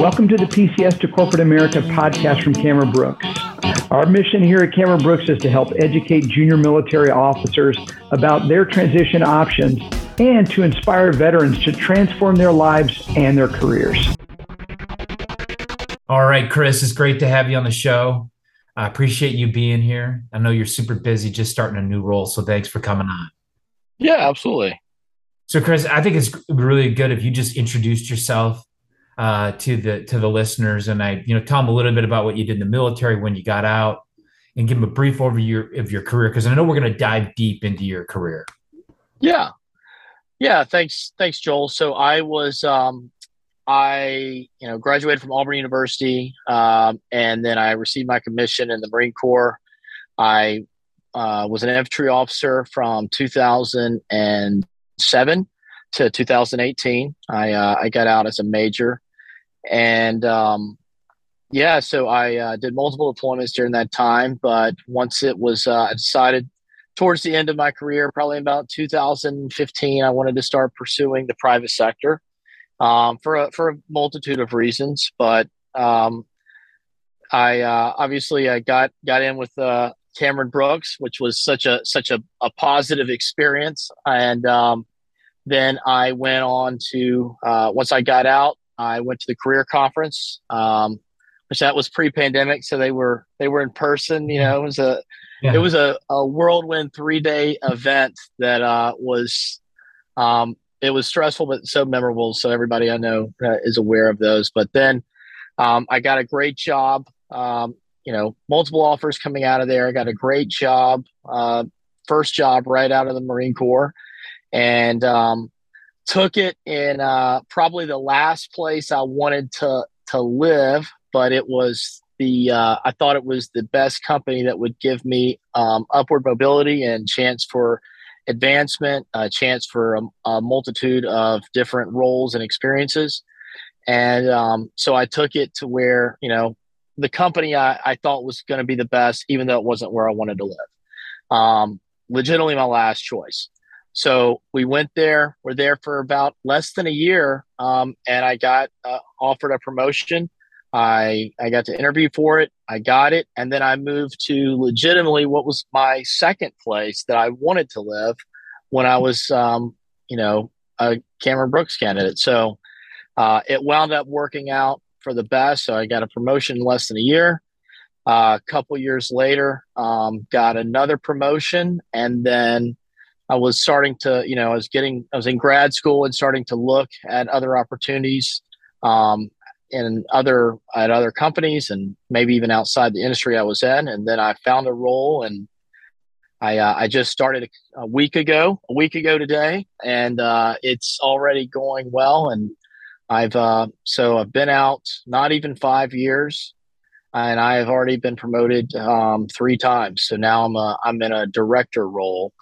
Welcome to the PCS to Corporate America podcast from Cameron Brooks. Our mission here at Cameron Brooks is to help educate junior military officers about their transition options and to inspire veterans to transform their lives and their careers. All right, Chris, it's great to have you on the show. I appreciate you being here. I know you're super busy just starting a new role, so thanks for coming on. Yeah, absolutely. So, Chris, I think it's really good if you just introduced yourself uh, to the to the listeners, and I, you know, tell them a little bit about what you did in the military when you got out, and give them a brief overview of your career because I know we're going to dive deep into your career. Yeah, yeah. Thanks, thanks, Joel. So I was, um, I, you know, graduated from Auburn University, um, and then I received my commission in the Marine Corps. I uh, was an infantry officer from 2007 to 2018. I uh, I got out as a major, and um, yeah, so I uh, did multiple deployments during that time. But once it was, uh, I decided towards the end of my career, probably about 2015, I wanted to start pursuing the private sector um, for a, for a multitude of reasons. But um, I uh, obviously I got got in with uh, Cameron Brooks, which was such a such a, a positive experience, and um, then I went on to uh, once I got out, I went to the career conference, um, which that was pre-pandemic, so they were they were in person. You know, it was a yeah. it was a, a whirlwind three day event that uh, was um, it was stressful but so memorable. So everybody I know uh, is aware of those. But then um, I got a great job. Um, you know, multiple offers coming out of there. I got a great job, uh, first job right out of the Marine Corps, and um, took it in uh, probably the last place I wanted to to live, but it was the uh, I thought it was the best company that would give me um, upward mobility and chance for advancement, a chance for a, a multitude of different roles and experiences. And um, so I took it to where, you know, the company I, I thought was going to be the best, even though it wasn't where I wanted to live. Um, legitimately my last choice. So we went there. We're there for about less than a year, um, and I got uh, offered a promotion. I I got to interview for it. I got it, and then I moved to legitimately what was my second place that I wanted to live when I was, um, you know, a Cameron Brooks candidate. So uh, it wound up working out for the best. So I got a promotion in less than a year. Uh, a couple years later, um, got another promotion, and then I was starting to, you know, I was getting, I was in grad school and starting to look at other opportunities um, in other at other companies and maybe even outside the industry I was in. And then I found a role, and I uh, I just started a, a, week ago, a week ago today, and uh, it's already going well. And I've uh, so I've been out not even five years, and I have already been promoted um, three times. So now I'm a, I'm in a director role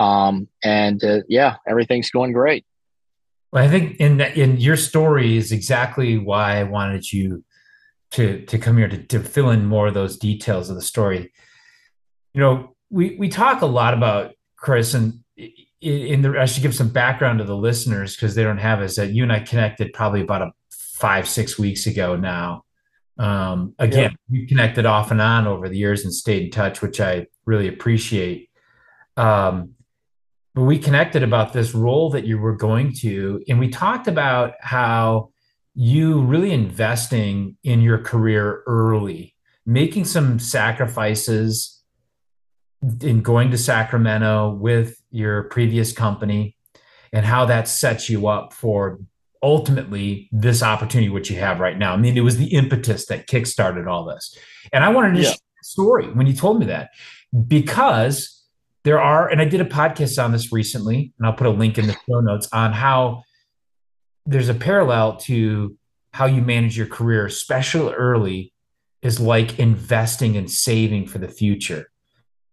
um, and uh, yeah, everything's going great. Well, I think in in your story is exactly why I wanted you to to come here to, to fill in more of those details of the story. You know, we we talk a lot about Chris, and in the I should give some background to the listeners because they don't have is that you and I connected probably about a five six weeks ago now. Um, again, yep. we connected off and on over the years and stayed in touch, which I really appreciate. Um, but we connected about this role that you were going to and we talked about how you really investing in your career early making some sacrifices in going to sacramento with your previous company and how that sets you up for ultimately this opportunity which you have right now i mean it was the impetus that kickstarted all this and i wanted to yeah. share story when you told me that because there are, and I did a podcast on this recently, and I'll put a link in the show notes on how there's a parallel to how you manage your career, especially early, is like investing and saving for the future.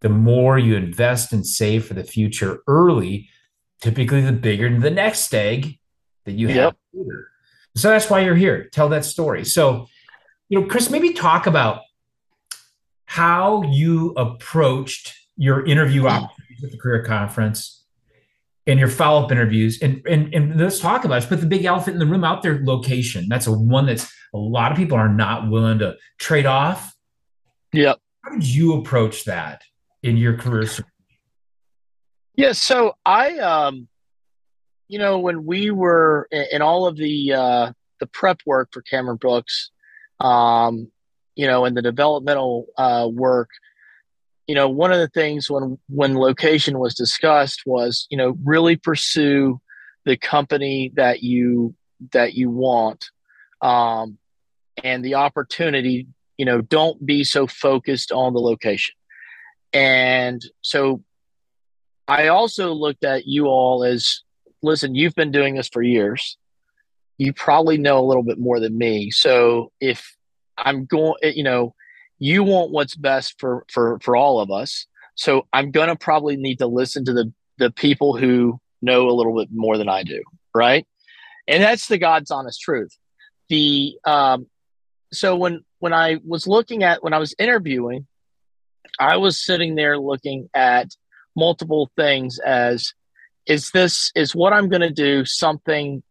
The more you invest and save for the future early, typically the bigger the next egg that you have. Yep. So that's why you're here. Tell that story. So, you know, Chris, maybe talk about how you approached your interview opportunities at the career conference and your follow-up interviews and, and and let's talk about it. Put the big elephant in the room out there location. That's a one that's a lot of people are not willing to trade off. Yep. How did you approach that in your career? Yeah, so I um you know when we were in, in all of the uh the prep work for Cameron Brooks, um, you know, and the developmental uh work, you know, one of the things when when location was discussed was, you know, really pursue the company that you that you want, um, and the opportunity. You know, don't be so focused on the location. And so, I also looked at you all as, listen, you've been doing this for years. You probably know a little bit more than me. So if I'm going, you know, you want what's best for for for all of us. So i'm going to probably need to listen to the the people who know a little bit more than i do right? And that's the god's honest truth. The um so when when i was looking at when i was interviewing i was sitting there looking at multiple things as is this is what i'm going to do something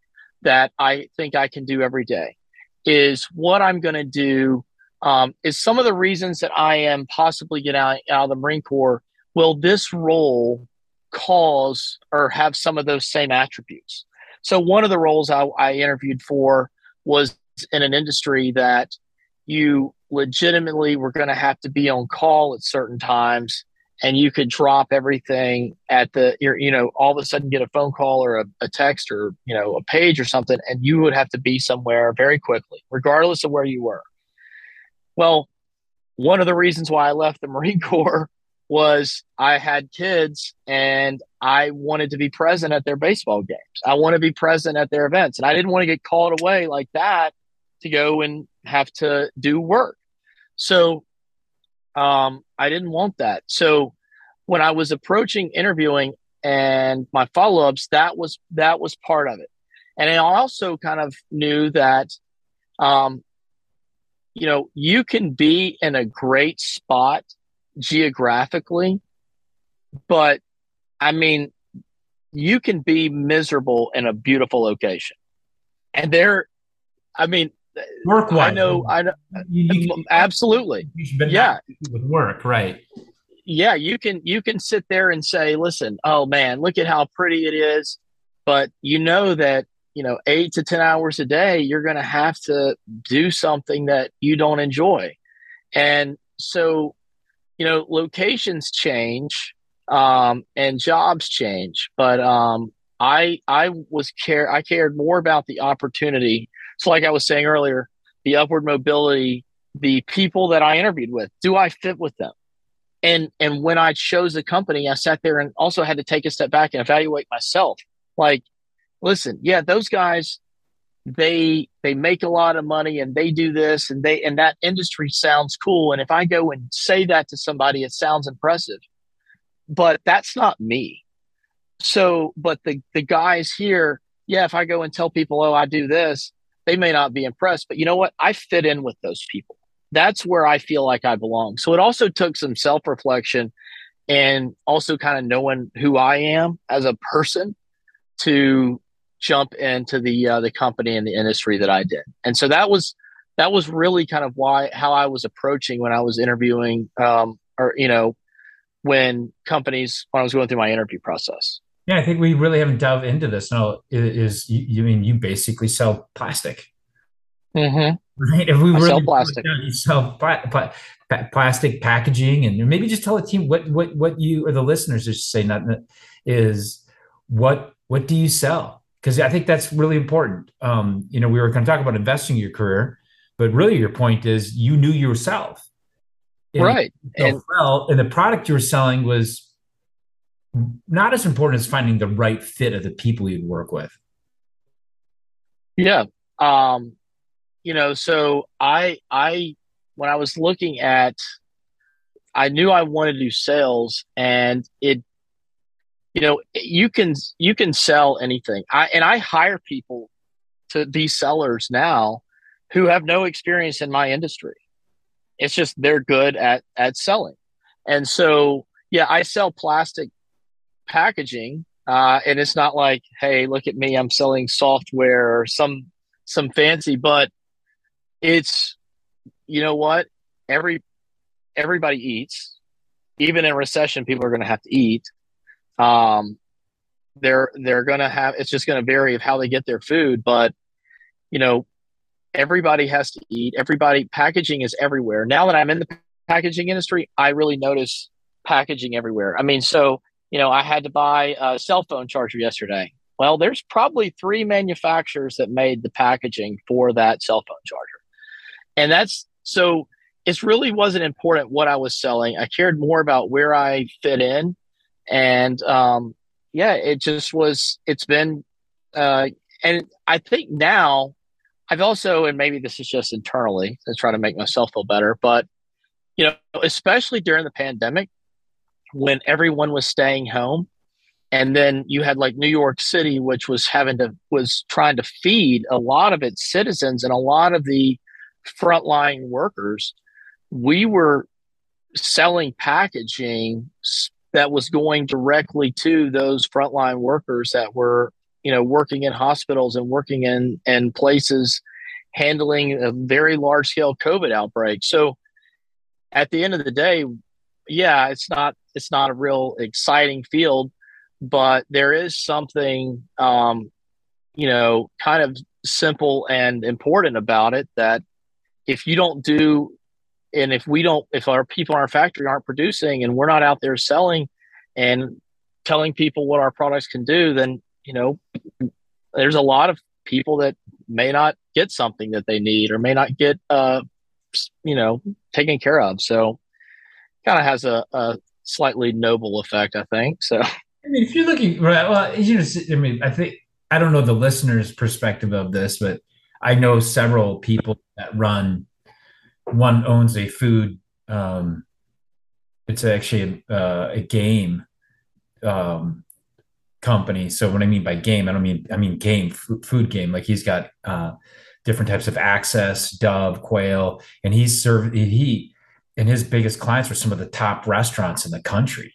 that i think i can do every day? Is what i'm going to do um, is some of the reasons that I am possibly getting out, out of the Marine Corps. Will this role cause or have some of those same attributes? So one of the roles I, I interviewed for was in an industry that you legitimately were going to have to be on call at certain times and you could drop everything at the you know all of a sudden get a phone call or a, a, text or you know a page or something and you would have to be somewhere very quickly regardless of where you were well, one of the reasons why I left the Marine Corps was I had kids and I wanted to be present at their baseball games. I want to be present at their events. And I didn't want to get called away like that to go and have to do work. So um, I didn't want that. So when I was approaching interviewing and my follow-ups, that was that was part of it. And I also kind of knew that um, you know, you can be in a great spot geographically, but I mean, you can be miserable in a beautiful location. And there, I mean, work I know, I know, you, you, uh, absolutely. yeah. With work, right. Yeah. You can, you can sit there and say, listen, oh man, look at how pretty it is. But you know that you know, eight to 10 hours a day, you're going to have to do something that you don't enjoy. And so, you know, locations change um, and jobs change, but um, I, I was care, I cared more about the opportunity. So like I was saying earlier, the upward mobility, the people that I interviewed with, do I fit with them? And, and when I chose the company, I sat there and also had to take a step back and evaluate myself. Like, listen, yeah, those guys they they make a lot of money and they do this and they and that industry sounds cool and if I go and say that to somebody it sounds impressive. But that's not me. So, but the the guys here, yeah, if I go and tell people, "Oh, I do this," they may not be impressed, but you know what? I fit in with those people. That's where I feel like I belong. So it also took some self-reflection and also kind of knowing who I am as a person to jump into the uh, the company and the industry that I did. And so that was that was really kind of why how I was approaching when I was interviewing um, or you know when companies when I was going through my interview process. Yeah, I think we really haven't delved into this. No, is you, you mean you basically sell plastic? Mm-hmm. Right. If we I really sell plastic, down, you sell pla- pla- plastic packaging, and maybe just tell the team what what what you or the listeners just say not is what what do you sell? Because I think that's really important. Um, you know, we were going to talk about investing your career, but really your point is you knew yourself, and right? And well, and the product you were selling was not as important as finding the right fit of the people you'd work with. Yeah, um, you know, so I I when I was looking at, I knew I wanted to do sales, and it you know you can you can sell anything. I and i hire people to be sellers now who have no experience in my industry. It's just they're good at at selling. And so yeah i sell plastic packaging uh, and it's not like, hey, look at me, I'm selling software or some some fancy, but it's you know what? Every everybody eats. Even in recession people are going to have to eat um they're they're going to have it's just going to vary of how they get their food but you know everybody has to eat everybody packaging is everywhere now that i'm in the packaging industry i really notice packaging everywhere i mean so you know i had to buy a cell phone charger yesterday well, there's probably three manufacturers that made the packaging for that cell phone charger. And that's so it really wasn't important what I was selling. I cared more about where I fit in. And um, yeah, it just was, it's been, uh, and I think now I've also, and maybe this is just internally to try to make myself feel better, but you know, especially during the pandemic when everyone was staying home, and then you had like New York City, which was having to was trying to feed a lot of its citizens and a lot of the frontline workers. We were selling packaging that was going directly to those frontline workers that were you know working in hospitals and working in in places handling a very large scale covid outbreak. So at the end of the day yeah it's not it's not a real exciting field but there is something um, you know kind of simple and important about it that if you don't do and if we don't if our people in our factory aren't producing and we're not out there selling and telling people what our products can do then you know there's a lot of people that may not get something that they need or may not get uh you know taken care of so kind of has a, a slightly noble effect i think so I mean, if you're looking right, well, you know, I mean, I think I don't know the listener's perspective of this, but I know several people that run. One owns a food. Um, it's actually a, uh, a game um, company. So what I mean by game, I don't mean I mean game food game. Like he's got uh, different types of axis, dove, quail, and he's served he and his biggest clients were some of the top restaurants in the country.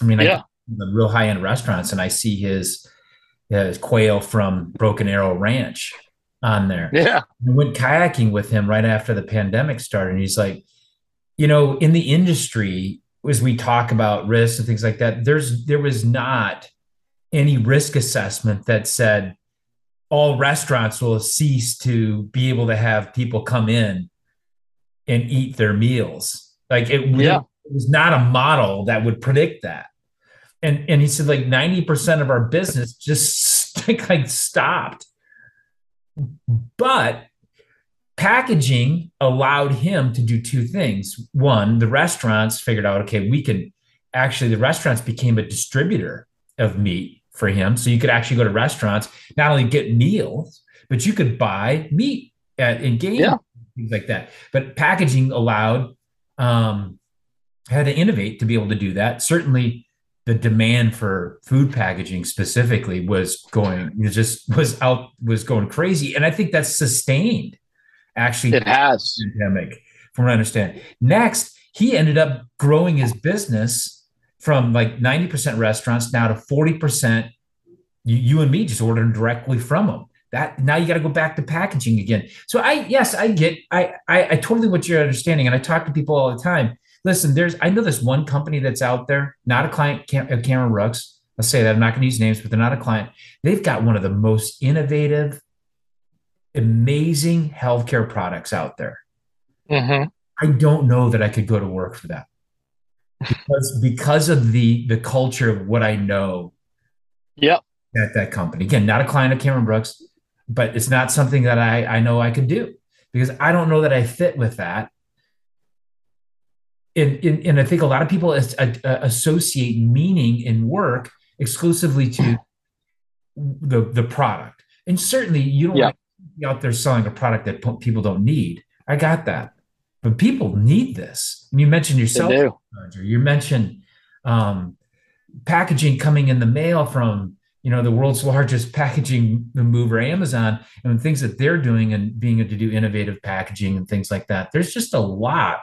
I mean, yeah. I the real high end restaurants, and I see his his quail from Broken Arrow Ranch on there. Yeah, I went kayaking with him right after the pandemic started, and he's like, you know, in the industry, as we talk about risks and things like that, there's there was not any risk assessment that said all restaurants will cease to be able to have people come in and eat their meals. Like it, yeah. it was not a model that would predict that and and he said like 90% of our business just like stopped but packaging allowed him to do two things. One the restaurants figured out okay we can actually the restaurants became a distributor of meat for him. So you could actually go to restaurants not only get meals but you could buy meat at in game yeah. things like that. But packaging allowed um had to innovate to be able to do that. Certainly the demand for food packaging specifically was going know, just was out was going crazy. And i think that's sustained actually it has. pandemic from what i understand. Next he ended up growing his business from like 90% restaurants now to 40% you, you and me just ordering directly from them that now you got to go back to packaging again. So i yes i get I, I i totally what you're understanding. And i talk to people all the time listen, there's I know there's one company that's out there, not a client of Cameron Brooks. I'll say that I'm not going to use names, but they're not a client. They've got one of the most innovative, amazing healthcare products out there. Mm-hmm. I don't know that I could go to work for that because because of the the culture of what I know. Yep. At that company, again, not a client of Cameron Brooks, but it's not something that I I know I could do because I don't know that I fit with that and, and, and I think a lot of people as, uh, associate meaning in work exclusively to the the product. And certainly, you don't yeah. want to be out there selling a product that people don't need. I got that, but people need this. And you mentioned yourself, you mentioned um, packaging coming in the mail from you know the world's largest packaging mover amazon and things that they're doing and being able to do innovative packaging and things like that there's just a lot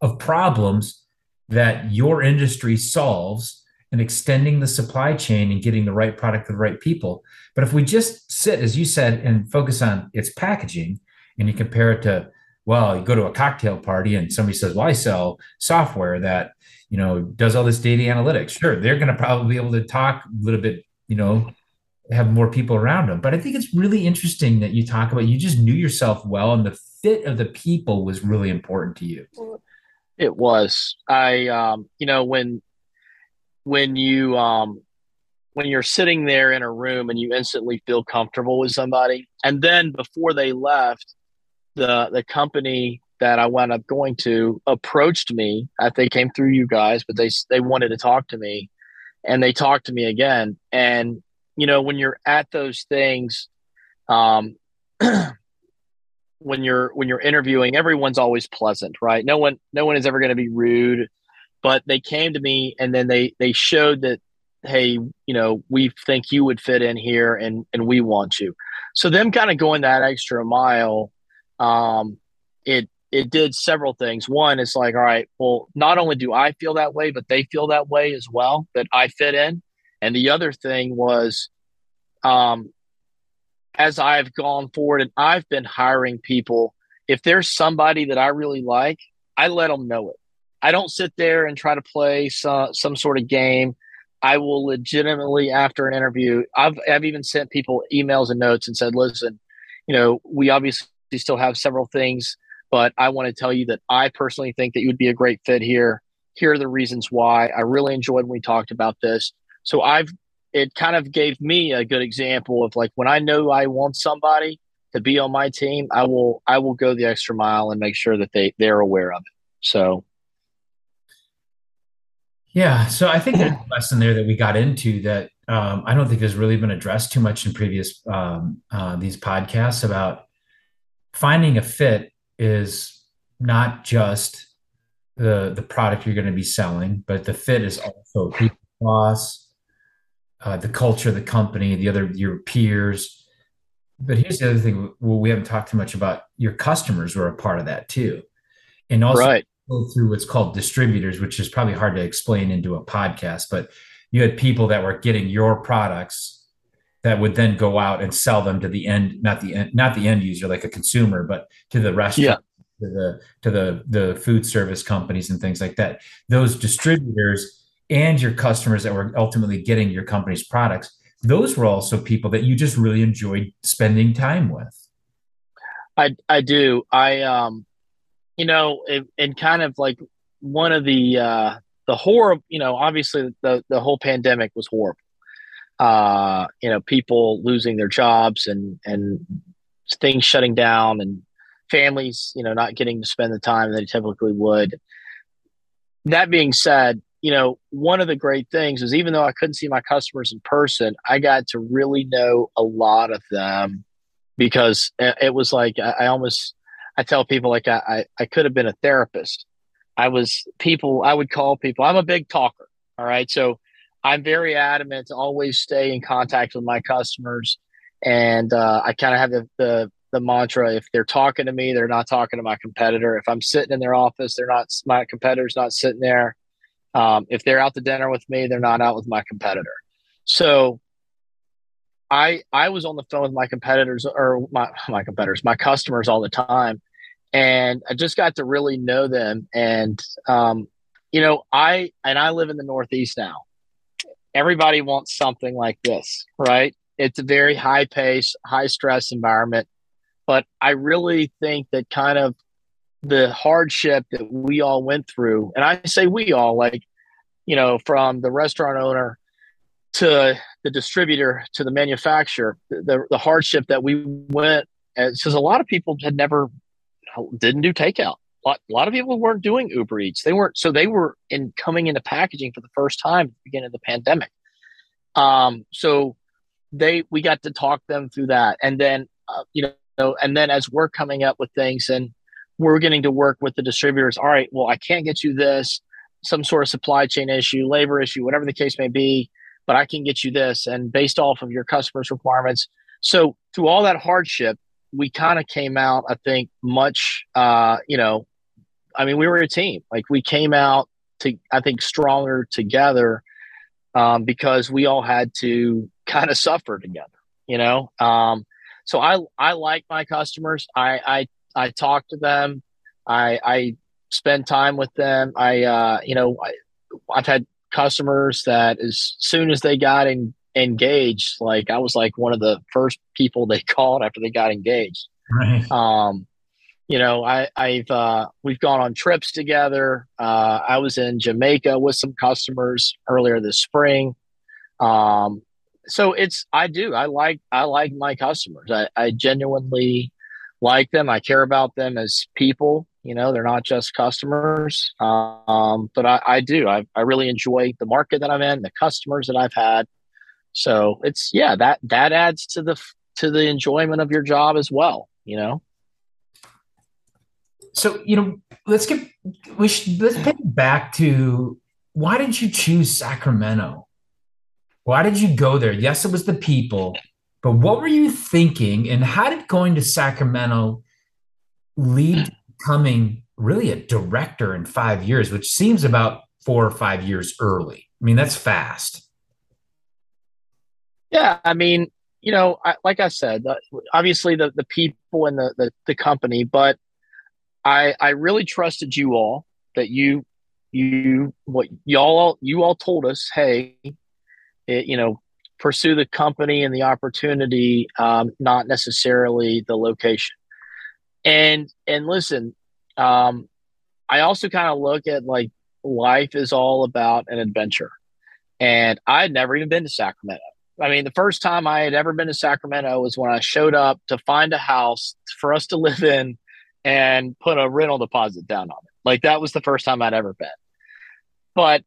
of problems that your industry solves and extending the supply chain and getting the right product to the right people. But if we just sit, as you said, and focus on its packaging, and you compare it to, well, you go to a cocktail party and somebody says, "Well, I sell software that you know does all this data analytics." Sure, they're going to probably be able to talk a little bit, you know, have more people around them. But I think it's really interesting that you talk about you just knew yourself well, and the fit of the people was really important to you. It was. I, um, you know, when when you um, when you're sitting there in a room and you instantly feel comfortable with somebody, and then before they left, the the company that I wound up going to approached me. I think came through you guys, but they they wanted to talk to me, and they talked to me again. And you know, when you're at those things, um, when you're when you're interviewing, everyone's always pleasant, right? No one no one is ever going to be rude. But they came to me and then they they showed that hey, you know, we think you would fit in here and and we want you. So them kind of going that extra mile, um, it it did several things. One, it's like, all right, well, not only do I feel that way, but they feel that way as well, that I fit in. And the other thing was, um, as I've gone forward and I've been hiring people, if there's somebody that I really like, I let them know it. I don't sit there and try to play some, some sort of game. I will legitimately, after an interview, I've, I've even sent people emails and notes and said, listen, you know, we obviously still have several things, but I want to tell you that I personally think that you would be a great fit here. Here are the reasons why. I really enjoyed when we talked about this. So I've it kind of gave me a good example of like when I know I want somebody to be on my team, I will I will go the extra mile and make sure that they they're aware of it. So yeah, so I think there's a lesson there that we got into that um, I don't think has really been addressed too much in previous um, uh, these podcasts about finding a fit is not just the the product you're going to be selling, but the fit is also people boss, uh, the culture of the company, the other your peers. But here's the other thing: well, we haven't talked too much about your customers were a part of that too, and also right. go through what's called distributors, which is probably hard to explain into a podcast. But you had people that were getting your products that would then go out and sell them to the end, not the end, not the end user, like a consumer, but to the restaurant. Yeah. To the to the the food service companies and things like that. Those distributors and your customers that were ultimately getting your company's products, those were also people that you just really enjoyed spending time with. I I do. I um you know, and kind of like one of the uh the horror, you know, obviously the the whole pandemic was horrible. Uh, you know, people losing their jobs and and things shutting down and families, you know, not getting to spend the time that they typically would. That being said, you know, one of the great things is even though I couldn't see my customers in person, I got to really know a lot of them because it was like I, almost I tell people like I, I, I could have been a therapist. I was people I would call people. I'm a big talker. All right. So I'm very adamant to always stay in contact with my customers. And uh, I kind of have the, the the mantra if they're talking to me, they're not talking to my competitor. If I'm sitting in their office, they're not my competitor's not sitting there. Um, if they're out to dinner with me, they're not out with my competitor. So I I was on the phone with my competitors or my my competitors, my customers all the time, and I just got to really know them. And um, you know, I and I live in the Northeast now. Everybody wants something like this, right? It's a very high pace, high stress environment, but I really think that kind of the hardship that we all went through, and I say we all, like, you know, from the restaurant owner to the distributor to the manufacturer, the, the hardship that we went, because a lot of people had never, didn't do takeout. A lot, a lot of people weren't doing Uber Eats. They weren't, so they were in coming into packaging for the first time at the beginning of the pandemic. Um, so they, we got to talk them through that. And then, uh, you know, and then as we're coming up with things and we're getting to work with the distributors. All right, well, I can't get you this, some sort of supply chain issue, labor issue, whatever the case may be, but I can get you this. And based off of your customers' requirements. So through all that hardship, we kind of came out, I think, much, uh, you know, I mean, we were a team. Like we came out to, I think, stronger together um, because we all had to kind of suffer together, you know. Um, so I I like my customers. I I I talk to them. I I spend time with them. I uh, you know I, I've had customers that as soon as they got in, engaged, like I was like one of the first people they called after they got engaged. Right. Um, you know, I, I've uh, we've gone on trips together. Uh, I was in Jamaica with some customers earlier this spring. Um, so it's I do I like I like my customers. I, I genuinely like them. I care about them as people. You know, they're not just customers. Um, but I, I do. I, I really enjoy the market that I'm in, the customers that I've had. So it's yeah that that adds to the to the enjoyment of your job as well. You know. So you know, let's get we should let's get back to why did you choose Sacramento? Why did you go there? Yes, it was the people, but what were you thinking, and how did going to Sacramento lead to becoming really a director in five years, which seems about four or five years early? I mean, that's fast. Yeah, I mean, you know, I, like I said, obviously the the people and the, the the company, but I I really trusted you all that you you what y'all you all told us, hey, it, you know, pursue the company and the opportunity, um, not necessarily the location. And and listen, um, I also kind of look at like life is all about an adventure. And I had never even been to Sacramento. I mean, the first time I had ever been to Sacramento was when I showed up to find a house for us to live in and put a rental deposit down on it. Like that was the first time I'd ever been. But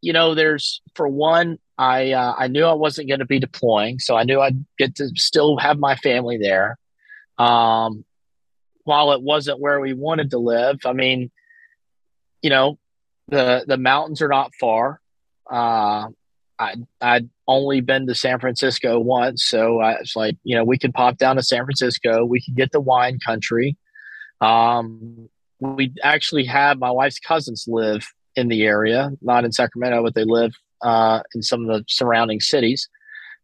you know, there's for one, I uh, I knew I wasn't going to be deploying, so I knew I'd get to still have my family there. Um, while it wasn't where we wanted to live, I mean, you know, the the mountains are not far. Uh, I I'd only been to San Francisco once, so I was like, you know, we could pop down to San Francisco. We could get the wine country. Um, we actually have my wife's cousins live in the area, not in Sacramento, but they live uh, in some of the surrounding cities.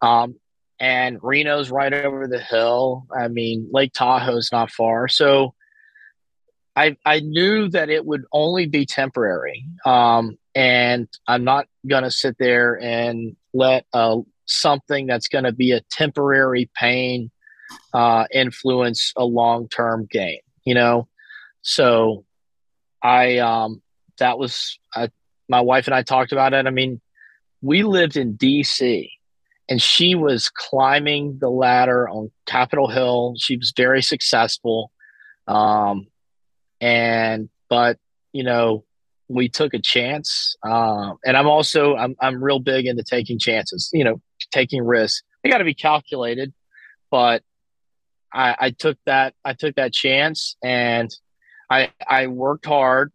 Um, and Reno's right over the hill. I mean, Lake Tahoe's not far, so I I knew that it would only be temporary. Um, and I'm not going to sit there and let uh, something that's going to be a temporary pain uh, influence a long term gain. You know, so I um, that was I, my wife and I talked about it. I mean, we lived in D.C. and she was climbing the ladder on Capitol Hill. She was very successful, um, and but you know we took a chance. Um, and I'm also I'm I'm real big into taking chances. You know, taking risks. They got to be calculated, but I, I took that I took that chance and I I worked hard.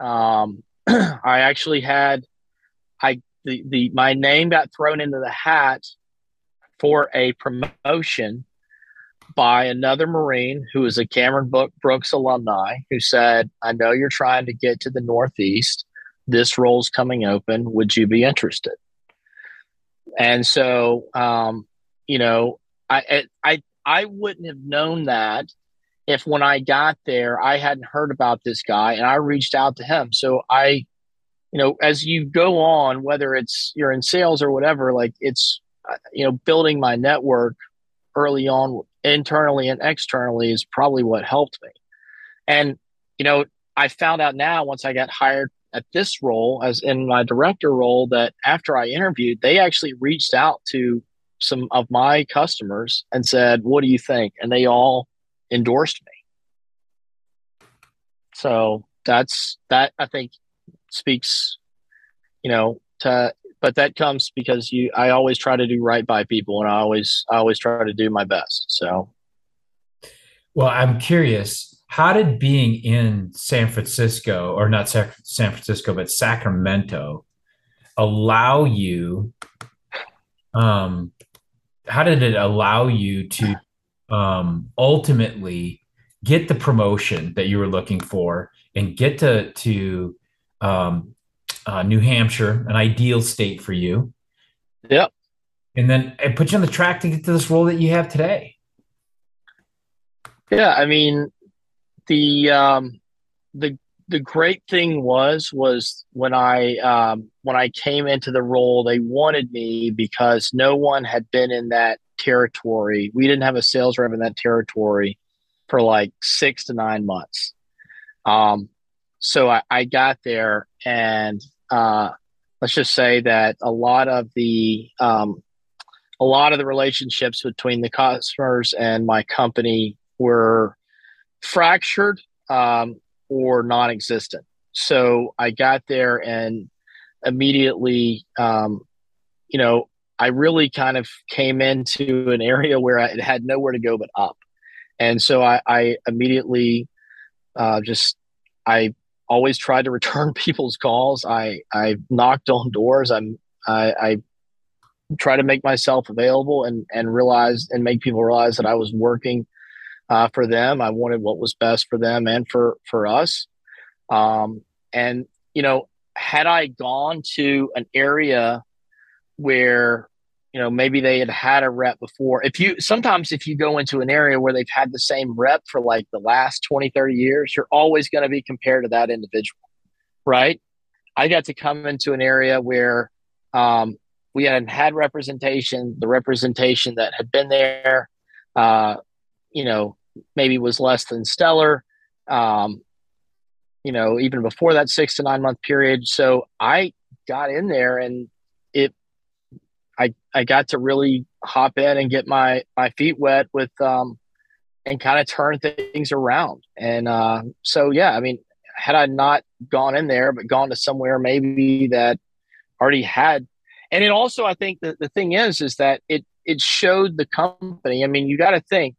Um, I actually had I the the my name got thrown into the hat for a promotion by another Marine who is a Cameron Brooks alumni who said, I know you're trying to get to the Northeast. This role's coming open. Would you be interested? And so, um, you know, I, I, I wouldn't have known that if when I got there, I hadn't heard about this guy and I reached out to him. So I, you know, as you go on, whether it's you're in sales or whatever, like it's, uh, you know, building my network early on internally and externally is probably what helped me. And, you know, I found out now once I got hired at this role as in my director role that after I interviewed, they actually reached out to some of my customers and said, What do you think? And they all endorsed me. So that's that I think speaks, you know, to but that comes because you i always try to do right by people and i always i always try to do my best so. Well i'm curious how did being in san francisco or not san francisco but sacramento allow you um how did it allow you to um ultimately get the promotion that you were looking for and get to to um uh, New Hampshire, an ideal state for you. Yep. And then it put you on the track to get to this role that you have today. Yeah, I mean, the um, the the great thing was was when I um, when I came into the role, they wanted me because no one had been in that territory. We didn't have a sales rep in that territory for like six to nine months. Um, so I, I got there, and uh, let's just say that a lot of the um, a lot of the relationships between the customers and my company were fractured um, or non-existent. So I got there and immediately, um, you know, I really kind of came into an area where I had nowhere to go but up, and so I, I immediately uh, just I always tried to return people's calls. I I knocked on doors. I'm I, I try to make myself available and and realize and make people realize that I was working uh, for them. I wanted what was best for them and for for us. Um, and you know, had I gone to an area where you know maybe they had had a rep before if you sometimes if you go into an area where they've had the same rep for like the last 20 30 years you're always going to be compared to that individual right i got to come into an area where um, we hadn't had representation the representation that had been there uh, you know, maybe was less than stellar. Um, you know, even before that six to nine month period. So I got in there and it, I, I got to really hop in and get my, my feet wet with, um, and kind of turn things around. And, uh, so, yeah, I mean, had I not gone in there, but gone to somewhere maybe that already had, and it also, I think the, the thing is, is that it, it showed the company. I mean, you got to think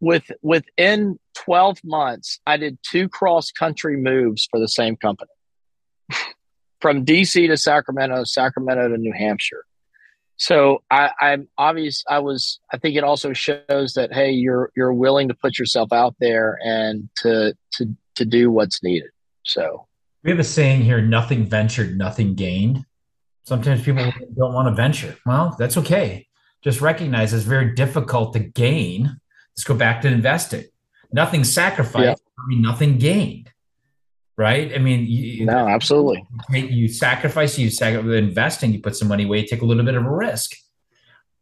with within 12 months i did two cross country moves for the same company from dc to sacramento sacramento to new hampshire so I, i'm obvious i was i think it also shows that hey you're you're willing to put yourself out there and to to to do what's needed so we have a saying here nothing ventured nothing gained sometimes people don't want to venture well that's okay just recognize it's very difficult to gain Let's go back to investing. Nothing sacrificed, yeah. I mean, nothing gained. Right? I mean, you, no, absolutely. You sacrifice, you sacrifice investing, you put some money away, take a little bit of a risk.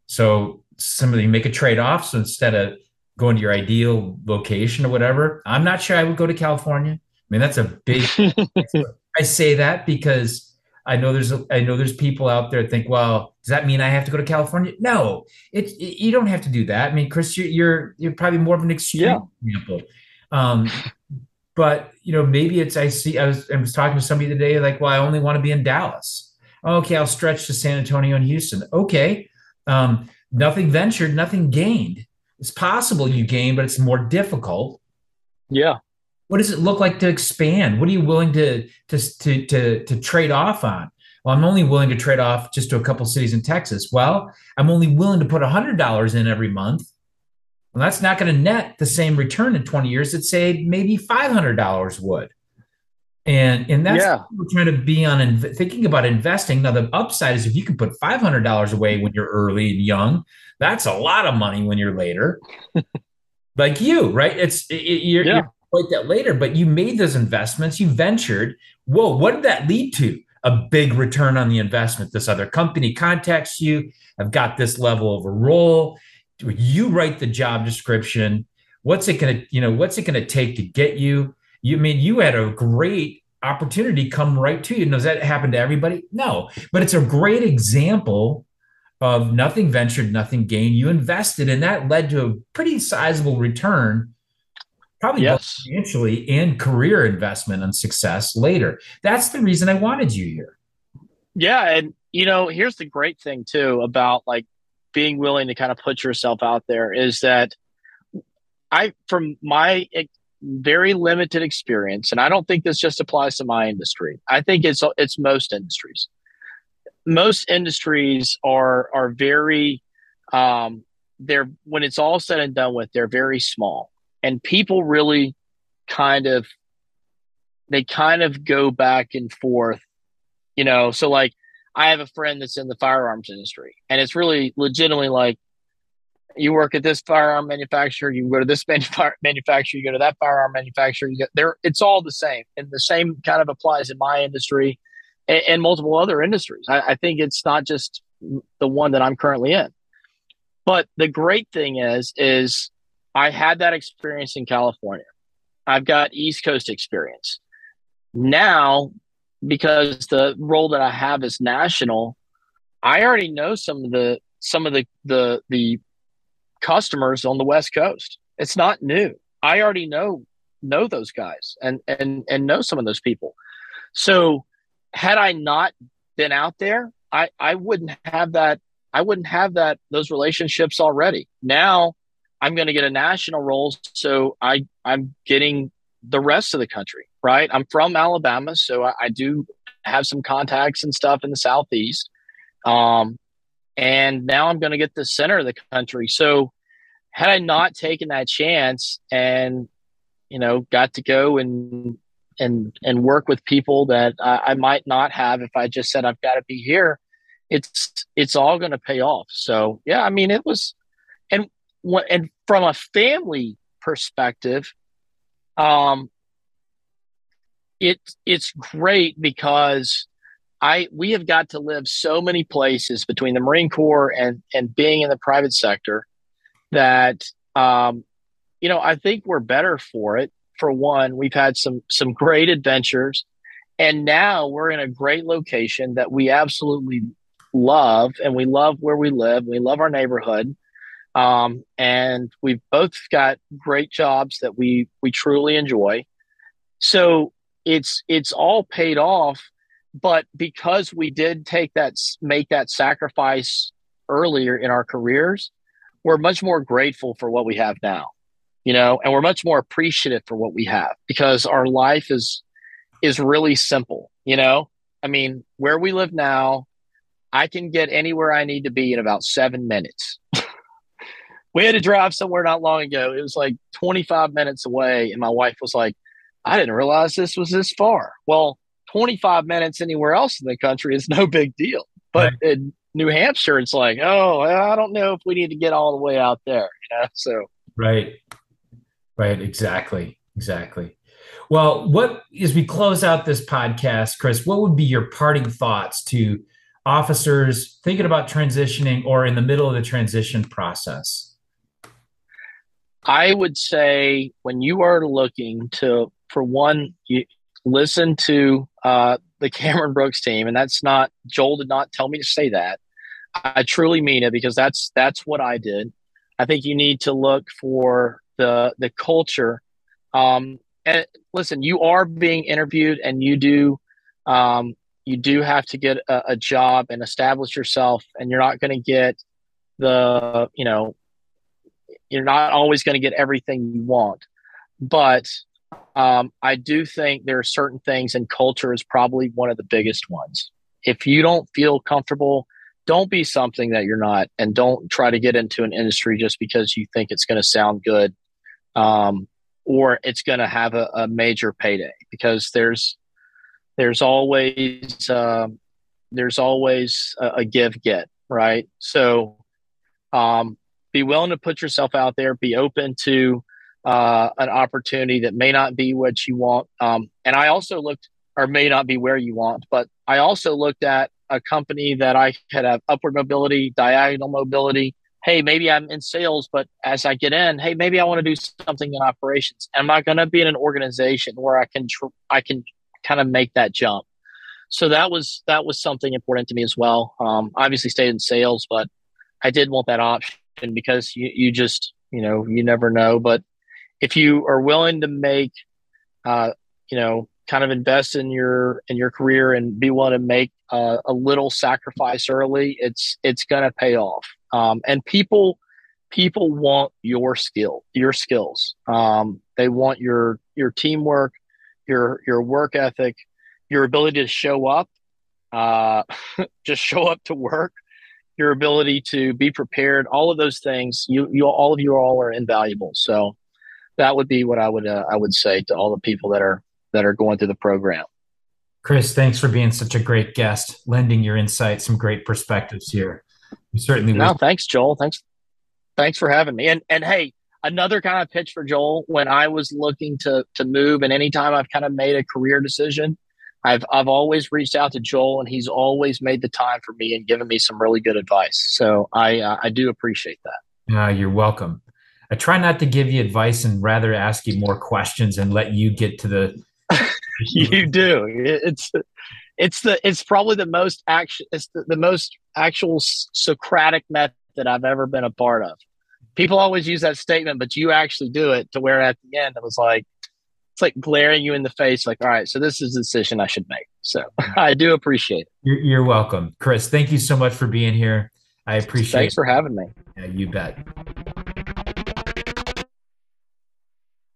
So somebody make a trade off. So instead of going to your ideal location or whatever, I'm not sure I would go to California. I mean, that's a big. I say that because I know there's I know there's people out there think, well, does that mean I have to go to California? No, it, it you don't have to do that. I mean, Chris, you're you're, you're probably more of an extreme yeah. example. Um, but you know, maybe it's I see I was I was talking to somebody today like, well, I only want to be in Dallas. Okay, I'll stretch to San Antonio and Houston. Okay, um, nothing ventured, nothing gained. It's possible you gain, but it's more difficult. Yeah what does it look like to expand? What are you willing to to to to, to trade off on? Well, I'm only willing to trade off just to a couple cities in Texas. Well, I'm only willing to put $100 in every month. Well, that's not going to net the same return in 20 years that say maybe $500 would. And and that's yeah. we're trying to be on and thinking about investing. Now the upside is if you can put $500 away when you're early and young, that's a lot of money when you're later. like you, right? It's it, you're, yeah. you're quite that later, but you made those investments, you ventured. Whoa, what did that lead to? A big return on the investment. This other company contacts you. I've got this level of a role. You write the job description. What's it gonna, you know, what's it gonna take to get you? You I mean you had a great opportunity come right to you. Does that happen to everybody? No, but it's a great example of nothing ventured, nothing gained. You invested, and that led to a pretty sizable return probably yes. financially and career investment and success later. That's the reason I wanted you here. Yeah, and you know, here's the great thing too about like being willing to kind of put yourself out there is that I from my very limited experience and I don't think this just applies to my industry. I think it's it's most industries. Most industries are are very um they're when it's all said and done with they're very small and people really kind of they kind of go back and forth You know, so like I have a friend that's in the firearms industry, and it's really legitimately like you work at this firearm manufacturer, you go to this manufacturer, you go to that firearm manufacturer. You get there. It's all the same, and the same kind of applies in my industry and, and multiple other industries. I, I think it's not just the one that I'm currently in. But the great thing is, is I had that experience in California. I've got East Coast experience. Now, because the role that I have is national, I already know some of the some of the the the customers on the West Coast. It's not new. I already know know those guys and and and know some of those people. So had I not been out there, I I wouldn't have that I wouldn't have that those relationships already. Now I'm going to get a national role, so I I'm getting the rest of the country. Right, I'm from Alabama, so I, I do have some contacts and stuff in the southeast. Um, and now I'm going to get the center of the country. So had I not taken that chance and you know got to go and and and work with people that I, I might not have if I just said I've got to be here, it's it's all going to pay off. So yeah, I mean it was, and and from a family perspective, um, it it's great because I we have got to live so many places between the Marine Corps and and being in the private sector that um, you know I think we're better for it. For one, we've had some some great adventures, and now we're in a great location that we absolutely love, and we love where we live. We love our neighborhood, um, and we've both got great jobs that we we truly enjoy. So it's it's all paid off, but because we did take that make that sacrifice earlier in our careers, we're much more grateful for what we have now, you know, and we're much more appreciative for what we have because our life is is really simple, you know. I mean, where we live now, I can get anywhere I need to be in about seven minutes. we had to drive somewhere not long ago. It was like 25 minutes away. And my wife was like, I didn't realize this was this far. Well, 25 minutes anywhere else in the country is no big deal. But right. in New Hampshire, it's like, oh, I don't know if we need to get all the way out there, you know? So, right. Right. Exactly. Exactly. Well, what as we close out this podcast, Chris, what would be your parting thoughts to officers thinking about transitioning or in the middle of the transition process? I would say when you are looking to, for one, you listen to uh, the Cameron Brooks team, and that's not Joel did not tell me to say that. I truly mean it because that's that's what I did. I think you need to look for the the culture. Um, and listen, you are being interviewed, and you do um, you do have to get a, a job and establish yourself and you're not going to get the you know you're not always going to get everything you want but um, i do think there are certain things and culture is probably one of the biggest ones. If you don't feel comfortable don't be something that you're not and don't try to get into an industry just because you think it's going to sound good um, or it's going to have a, a major payday because there's there's always uh, there's always a, a, give get right? So um, be willing to put yourself out there be open to uh, an opportunity that may not be what you want um, and i also looked or may not be where you want but i also looked at a company that i could have upward mobility diagonal mobility hey maybe i'm in sales but as i get in hey maybe i want to do something in operations am i going to be in an organization where i can tr- i can kind of make that jump. So that was that was something important to me as well. Um, obviously, stayed in sales, but I did want that option because you you just you know you never know. But if you are willing to make, uh, you know, kind of invest in your in your career and be willing to make uh, a little sacrifice early, it's it's going to pay off. Um, and people people want your skill, your skills. Um, they want your your teamwork your your work ethic, your ability to show up, uh, just show up to work, your ability to be prepared, all of those things. You you all of you all are invaluable. So that would be what I would uh, I would say to all the people that are that are going through the program. Chris, thanks for being such a great guest, lending your insight, some great perspectives here. We certainly no, will. thanks, Joel. Thanks, thanks for having me. And and hey, another kind of pitch for Joel when I was looking to to move, and anytime I've kind of made a career decision, I've I've always reached out to Joel, and he's always made the time for me and given me some really good advice. So I uh, I do appreciate that. Uh, you're welcome. I try not to give you advice and rather ask you more questions and let you get to the you do. It's it's the it's probably the most action. It's the, the most actual Socratic method I've ever been a part of. People always use that statement, but you actually do it to where at the end it was like it's like glaring you in the face, like, all right, so this is the decision I should make. So I do appreciate it. You're, you're welcome, Chris. Thank you so much for being here. I appreciate. Thanks for having me. Yeah, you bet.